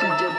to develop.